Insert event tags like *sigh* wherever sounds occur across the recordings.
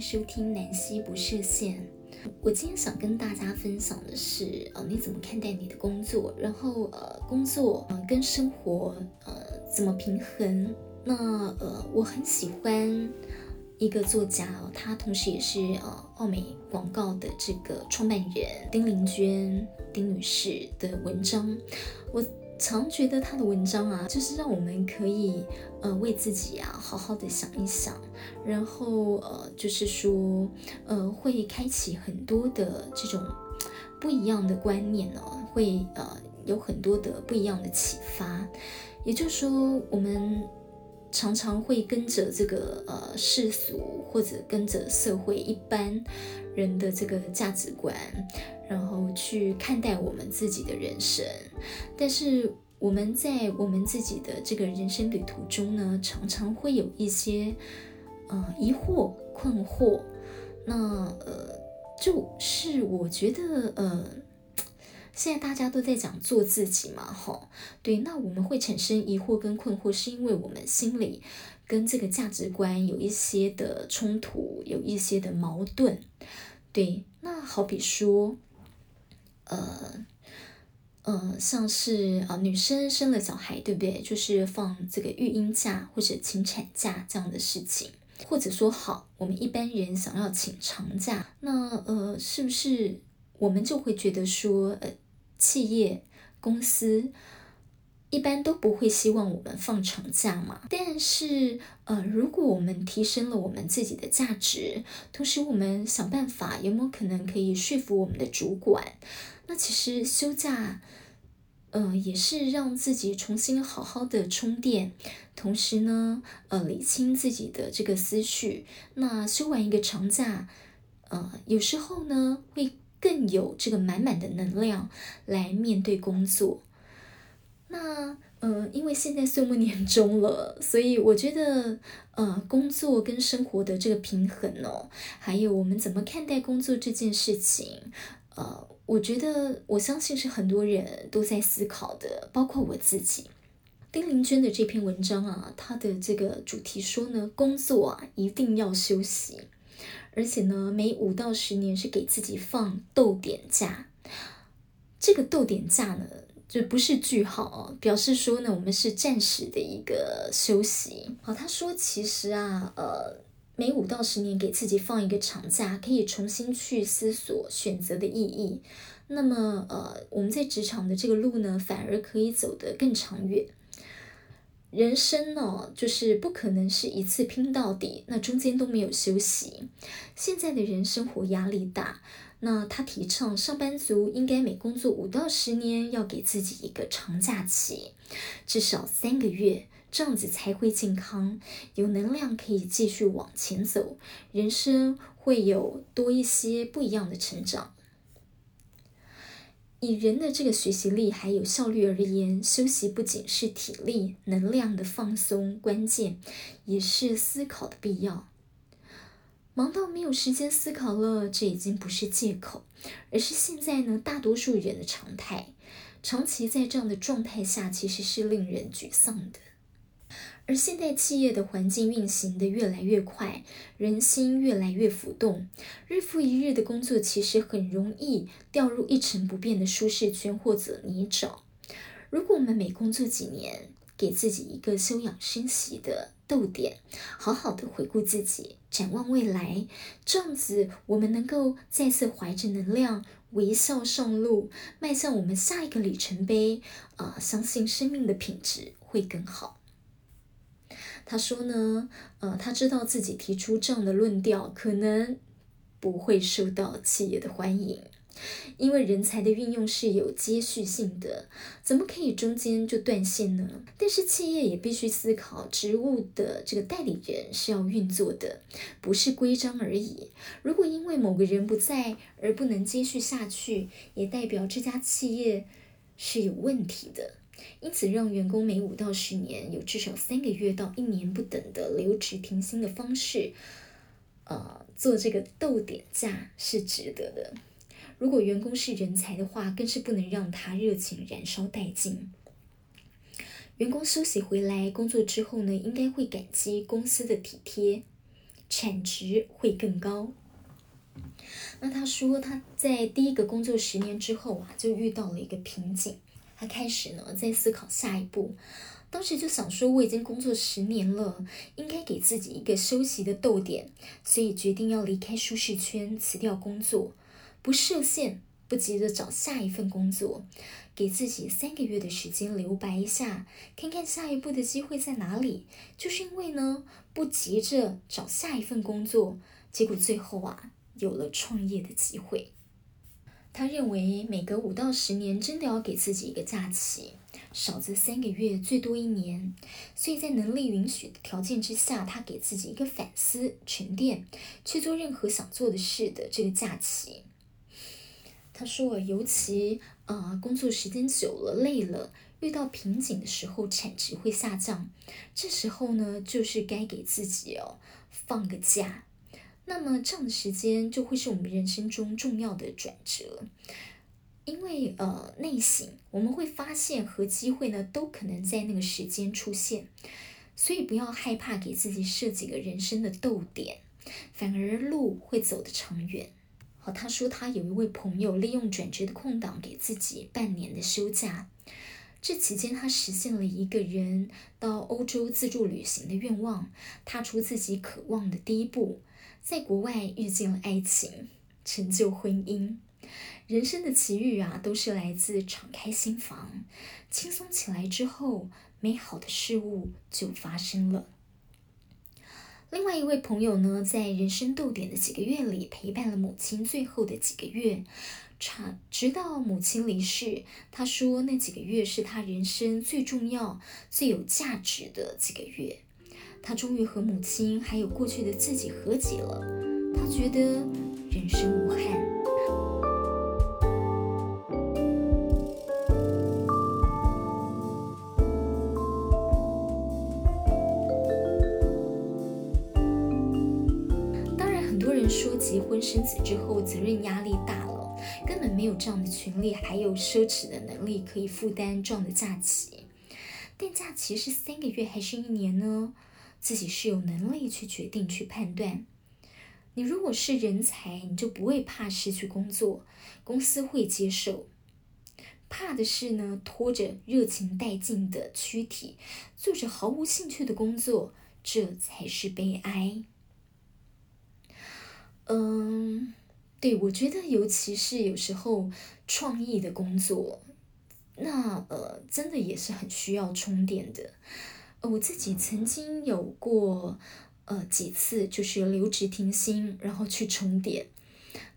收听南希不设限。我今天想跟大家分享的是，呃，你怎么看待你的工作？然后，呃，工作呃跟生活呃怎么平衡？那呃，我很喜欢一个作家哦，他同时也是呃奥美广告的这个创办人丁玲娟丁女士的文章，我。常觉得他的文章啊，就是让我们可以呃为自己啊好好的想一想，然后呃就是说呃会开启很多的这种不一样的观念呢，会呃有很多的不一样的启发。也就是说，我们常常会跟着这个呃世俗或者跟着社会一般人的这个价值观。然后去看待我们自己的人生，但是我们在我们自己的这个人生旅途中呢，常常会有一些呃疑惑、困惑。那呃，就是我觉得呃，现在大家都在讲做自己嘛，哈，对。那我们会产生疑惑跟困惑，是因为我们心里跟这个价值观有一些的冲突，有一些的矛盾。对，那好比说。呃，呃，像是啊、女生生了小孩，对不对？就是放这个育婴假或者请产假这样的事情，或者说好，我们一般人想要请长假，那呃，是不是我们就会觉得说，呃，企业公司一般都不会希望我们放长假嘛？但是呃，如果我们提升了我们自己的价值，同时我们想办法，有没有可能可以说服我们的主管？那其实休假，呃，也是让自己重新好好的充电，同时呢，呃，理清自己的这个思绪。那休完一个长假，呃，有时候呢，会更有这个满满的能量来面对工作。那，呃，因为现在岁末年终了，*laughs* 所以我觉得，呃，工作跟生活的这个平衡哦，还有我们怎么看待工作这件事情，呃。我觉得，我相信是很多人都在思考的，包括我自己。丁玲娟的这篇文章啊，它的这个主题说呢，工作啊一定要休息，而且呢，每五到十年是给自己放逗点假。这个逗点假呢，就不是句号啊，表示说呢，我们是暂时的一个休息。好，他说其实啊，呃。每五到十年给自己放一个长假，可以重新去思索选择的意义。那么，呃，我们在职场的这个路呢，反而可以走得更长远。人生呢，就是不可能是一次拼到底，那中间都没有休息。现在的人生活压力大，那他提倡上班族应该每工作五到十年要给自己一个长假期，至少三个月。这样子才会健康，有能量可以继续往前走，人生会有多一些不一样的成长。以人的这个学习力还有效率而言，休息不仅是体力能量的放松关键，也是思考的必要。忙到没有时间思考了，这已经不是借口，而是现在呢大多数人的常态。长期在这样的状态下，其实是令人沮丧的。而现代企业的环境运行的越来越快，人心越来越浮动，日复一日的工作其实很容易掉入一成不变的舒适圈或者泥沼。如果我们每工作几年，给自己一个休养生息的逗点，好好的回顾自己，展望未来，这样子我们能够再次怀着能量，微笑上路，迈向我们下一个里程碑。啊、相信生命的品质会更好。他说呢，呃，他知道自己提出这样的论调可能不会受到企业的欢迎，因为人才的运用是有接续性的，怎么可以中间就断线呢？但是企业也必须思考，职务的这个代理人是要运作的，不是规章而已。如果因为某个人不在而不能接续下去，也代表这家企业是有问题的。因此，让员工每五到十年有至少三个月到一年不等的留职停薪的方式，呃，做这个逗点假是值得的。如果员工是人才的话，更是不能让他热情燃烧殆尽。员工休息回来工作之后呢，应该会感激公司的体贴，产值会更高。那他说他在第一个工作十年之后啊，就遇到了一个瓶颈，他开始呢在思考下一步。当时就想说，我已经工作十年了，应该给自己一个休息的逗点，所以决定要离开舒适圈，辞掉工作，不设限，不急着找下一份工作，给自己三个月的时间留白一下，看看下一步的机会在哪里。就是因为呢，不急着找下一份工作，结果最后啊，有了创业的机会。他认为每隔五到十年，真的要给自己一个假期。少则三个月，最多一年。所以在能力允许的条件之下，他给自己一个反思、沉淀，去做任何想做的事的这个假期。他说，尤其啊、工作时间久了、累了，遇到瓶颈的时候，产值会下降。这时候呢，就是该给自己哦放个假。那么这样的时间就会是我们人生中重要的转折。因为呃，内省我们会发现和机会呢都可能在那个时间出现，所以不要害怕给自己设几个人生的逗点，反而路会走得长远。好，他说他有一位朋友利用转职的空档给自己半年的休假，这期间他实现了一个人到欧洲自助旅行的愿望，踏出自己渴望的第一步，在国外遇见了爱情，成就婚姻。人生的奇遇啊，都是来自敞开心房，轻松起来之后，美好的事物就发生了。另外一位朋友呢，在人生逗点的几个月里，陪伴了母亲最后的几个月，长直到母亲离世。他说，那几个月是他人生最重要、最有价值的几个月。他终于和母亲还有过去的自己和解了。他觉得人生无憾。当然，很多人说结婚生子之后，责任压力大了，根本没有这样的权利，还有奢侈的能力可以负担这样的假期。但假期是三个月还是一年呢？自己是有能力去决定、去判断。你如果是人才，你就不会怕失去工作，公司会接受。怕的是呢，拖着热情殆尽的躯体，做着毫无兴趣的工作，这才是悲哀。嗯，对，我觉得尤其是有时候创意的工作，那呃，真的也是很需要充电的。我自己曾经有过呃几次，就是留职停薪，然后去充电。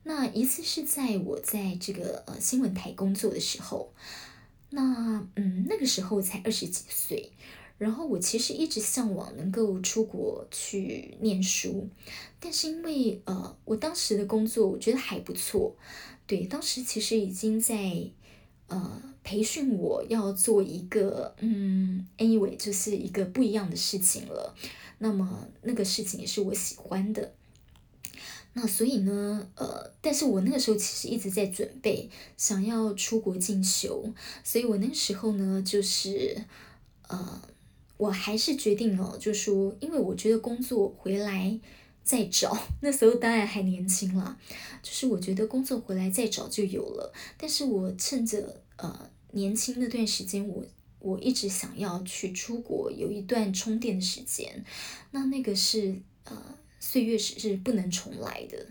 那一次是在我在这个呃新闻台工作的时候，那嗯，那个时候才二十几岁。然后我其实一直向往能够出国去念书，但是因为呃，我当时的工作我觉得还不错，对，当时其实已经在呃培训我要做一个嗯，anyway 就是一个不一样的事情了。那么那个事情也是我喜欢的，那所以呢，呃，但是我那个时候其实一直在准备想要出国进修，所以我那个时候呢就是呃。我还是决定了，就说，因为我觉得工作回来再找，*laughs* 那时候当然还年轻啦，就是我觉得工作回来再找就有了。但是我趁着呃年轻那段时间，我我一直想要去出国，有一段充电的时间，那那个是呃岁月是是不能重来的，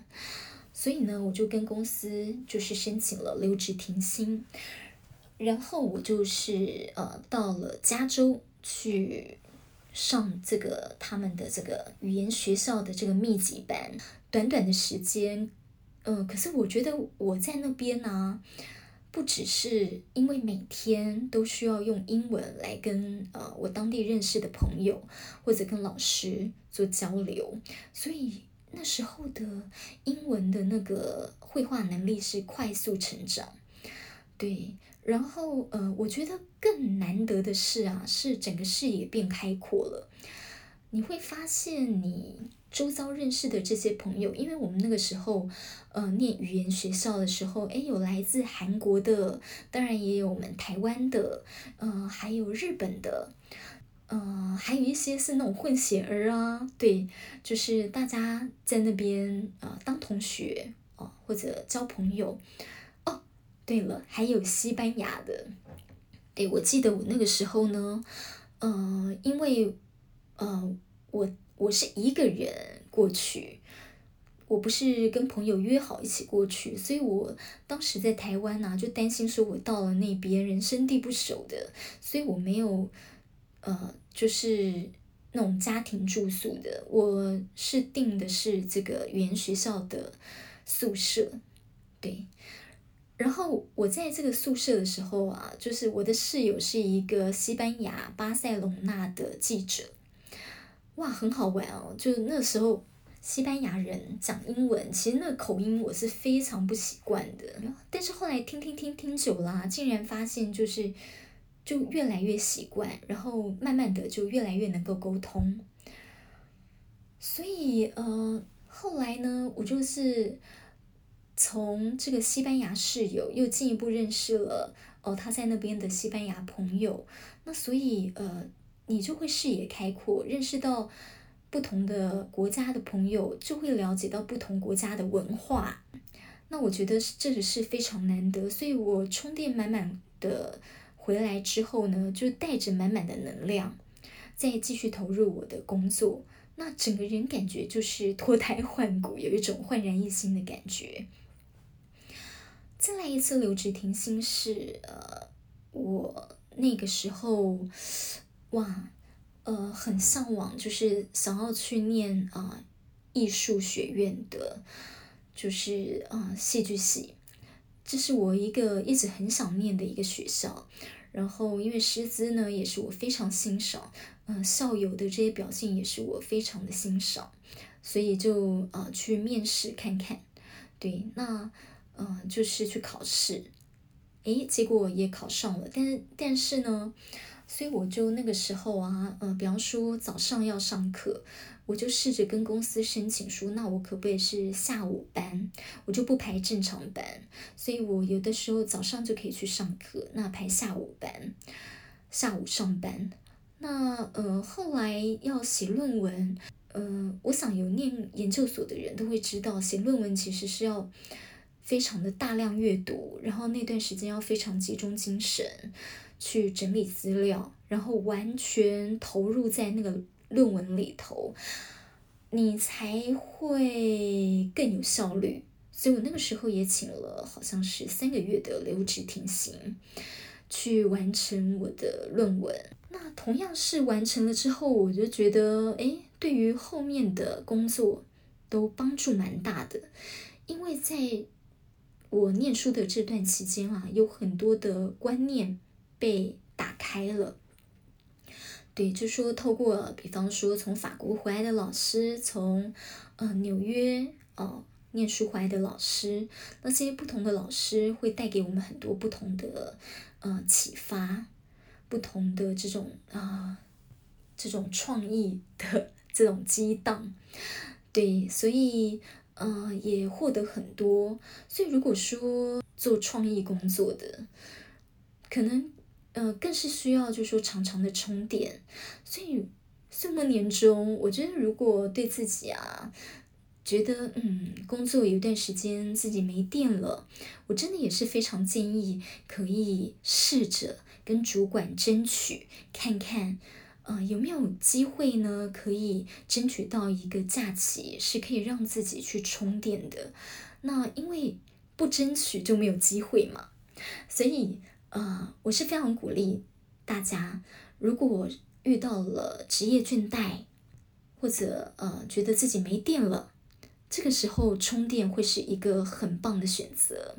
所以呢，我就跟公司就是申请了留职停薪，然后我就是呃到了加州。去上这个他们的这个语言学校的这个密集班，短短的时间，呃，可是我觉得我在那边呢、不只是因为每天都需要用英文来跟呃我当地认识的朋友或者跟老师做交流，所以那时候的英文的那个会话能力是快速成长，对。然后，呃，我觉得更难得的是啊，是整个视野变开阔了。你会发现，你周遭认识的这些朋友，因为我们那个时候，呃，念语言学校的时候，诶，有来自韩国的，当然也有我们台湾的，呃，还有日本的。呃，还有一些是那种混血儿啊，对，就是大家在那边、呃、当同学啊、呃、或者交朋友。对了，还有西班牙的，对，我记得我那个时候呢，嗯、呃，因为呃我我是一个人过去。我不是跟朋友约好一起过去，所以我当时在台湾呢、就担心说我到了那边人生地不熟的，所以我没有，呃，就是那种家庭住宿的，我是订的是这个语言学校的宿舍，对。然后我在这个宿舍的时候啊，就是我的室友是一个西班牙巴塞隆纳的记者，哇，很好玩哦，就那时候。西班牙人讲英文，其实那口音我是非常不习惯的。但是后来听听听听久了，竟然发现就是就越来越习惯，然后慢慢的就越来越能够沟通。所以呃，后来呢，我就是从这个西班牙室友又进一步认识了哦，他在那边的西班牙朋友。那所以呃，你就会视野开阔，认识到。不同的国家的朋友就会了解到不同国家的文化，那我觉得这是非常难得，所以我充电满满的回来之后呢，就带着满满的能量，再继续投入我的工作，那整个人感觉就是脱胎换骨，有一种焕然一新的感觉。再来一次留职停薪是呃，我那个时候哇。呃，很向往，就是想要去念啊、呃、艺术学院的，就是啊、呃、戏剧系，这是我一个一直很想念的一个学校。然后因为师资呢，也是我非常欣赏，嗯、校友的这些表现也是我非常的欣赏，所以就啊、去面试看看。对，那嗯、就是去考试，诶，结果也考上了，但是但是呢。所以我就那个时候啊，呃，比方说早上要上课，我就试着跟公司申请说，那我可不可以是下午班？我就不排正常班，所以我有的时候早上就可以去上课，那排下午班，下午上班。那呃，后来要写论文，呃，我想有念研究所的人都会知道，写论文其实是要非常的大量阅读，然后那段时间要非常集中精神。去整理资料，然后完全投入在那个论文里头，你才会更有效率。所以我那个时候也请了好像是三个月的留职停薪，去完成我的论文。那同样是完成了之后，我就觉得，哎，对于后面的工作都帮助蛮大的，因为在我念书的这段期间啊，有很多的观念。被打开了，对，就说透过，比方说从法国回来的老师，从呃纽约哦、呃、念书回来的老师，那些不同的老师会带给我们很多不同的呃启发，不同的这种啊、呃、这种创意的 *laughs* 这种激荡，对，所以呃也获得很多。所以如果说做创意工作的，可能。呃，更是需要就是说长长的充电，所以这么年终，我觉得如果对自己啊，觉得嗯工作有一段时间自己没电了，我真的也是非常建议可以试着跟主管争取，看看呃有没有机会呢，可以争取到一个假期是可以让自己去充电的。那因为不争取就没有机会嘛，所以。呃，我是非常鼓励大家，如果遇到了职业倦怠，或者呃觉得自己没电了，这个时候充电会是一个很棒的选择。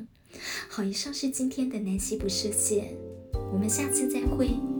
好，以上是今天的南希不设限，我们下次再会。